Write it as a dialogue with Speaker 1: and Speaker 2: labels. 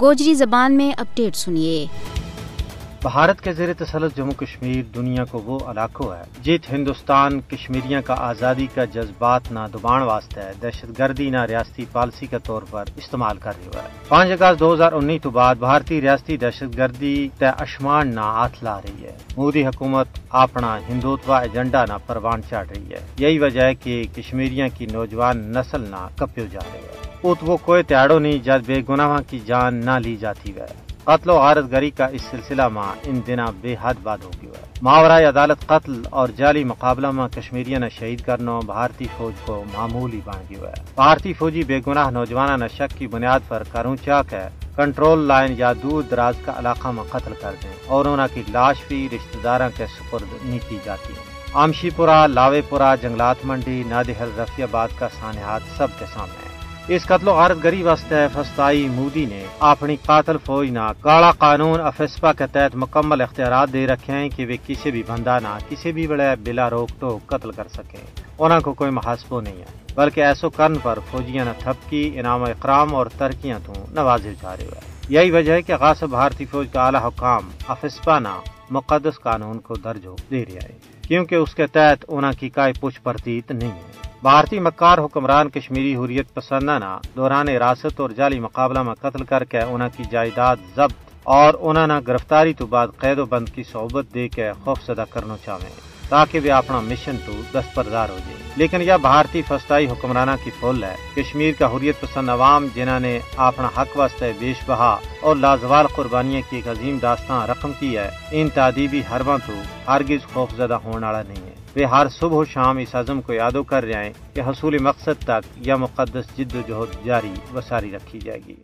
Speaker 1: گوجری زبان میں اپڈیٹ سنیے۔
Speaker 2: بھارت کے زیر تسلط جموں کشمیر دنیا کو وہ علاقہ ہے جیت ہندوستان، کشمیریاں کا آزادی کا جذبات نہ دبان واسطہ ہے دہشت گردی نہ ریاستی پالیسی کے طور پر استعمال کر رہی ہے۔ پانچ اگست دو ہزار انیس تو بعد بھارتی ریاستی دہشت گردی طے اشمان نہ ہاتھ لا رہی ہے۔ مودی حکومت اپنا ہندوتوا ایجنڈا نہ پروان چڑھ رہی ہے۔ یہی وجہ ہے کہ کشمیریاں کی نوجوان نسل نہ کپیو جا رہی ہے۔ ات وہ کوئی تیاڑو نہیں جب بے گناہ کی جان نہ لی جاتی ہے قتل و غارت گری کا اس سلسلہ میں ان دنوں بے حد باد ہو گیا ہے۔ ماورائے عدالت قتل اور جعلی مقابلہ میں کشمیریوں نے شہید کرنا بھارتی فوج کو معمولی بن گیا ہے۔ بھارتی فوجی بے گناہ نوجوانوں نے شک کی بنیاد پر کروں چاک ہے۔ کنٹرول لائن یا دور دراز کا علاقہ میں قتل کر دیں اور انہوں کی لاش بھی رشتہ داروں کے سپرد نہیں کی جاتی۔ آمشی پورہ، لاوے پورہ، جنگلات منڈی نادحل رفی آباد کا سانحات سب کے سامنے۔ ہے اس قتل و غارت گری واسطے فسطائی مودی نے اپنی قاتل فوج نہ کالا قانون افسپا کے تحت مکمل اختیارات دے رکھے ہیں کہ وہ کسی بھی بندہ نہ کسی بھی بڑے بلا روک ٹوک قتل کر سکیں انہوں کو کوئی محاسبہ نہیں ہے، بلکہ ایسو کرن پر فوجیاں نہ تھپکی، انعام و اکرام اور ترکیاں تو نوازے جا رہے ہیں۔ یہی وجہ ہے کہ غاصب بھارتی فوج کا اعلی حکام افسپا نہ مقدس قانون کو درج ہو دے رہا ہے، کیونکہ اس کے تحت انہوں کی کائی پوچھ پرتیت نہیں ہے۔ بھارتی مکار حکمران کشمیری حریت پسندانہ دوران راست اور جعلی مقابلہ میں قتل کر کے انہوں کی جائیداد ضبط اور انہوں نے گرفتاری تو بعد قید و بند کی صحبت دے کے خوف زدہ کرنا چاہیں تاکہ وہ اپنا مشن تو دستبردار ہو جائے۔ لیکن یہ بھارتی فسطائی حکمرانہ کی پھول ہے۔ کشمیر کا حریت پسند عوام جنہوں نے اپنا حق واسطے بیش بہا اور لازوال قربانیاں کی ایک عظیم داستان رقم کی ہے، ان تعدیبی حربوں تو ہرگز خوف زدہ ہونے والا نہیں ہے۔ وہ ہر صبح و شام اس عزم کو یادو کر رہے ہیں کہ حصول مقصد تک یا مقدس جد و جہد جاری و ساری رکھی جائے گی۔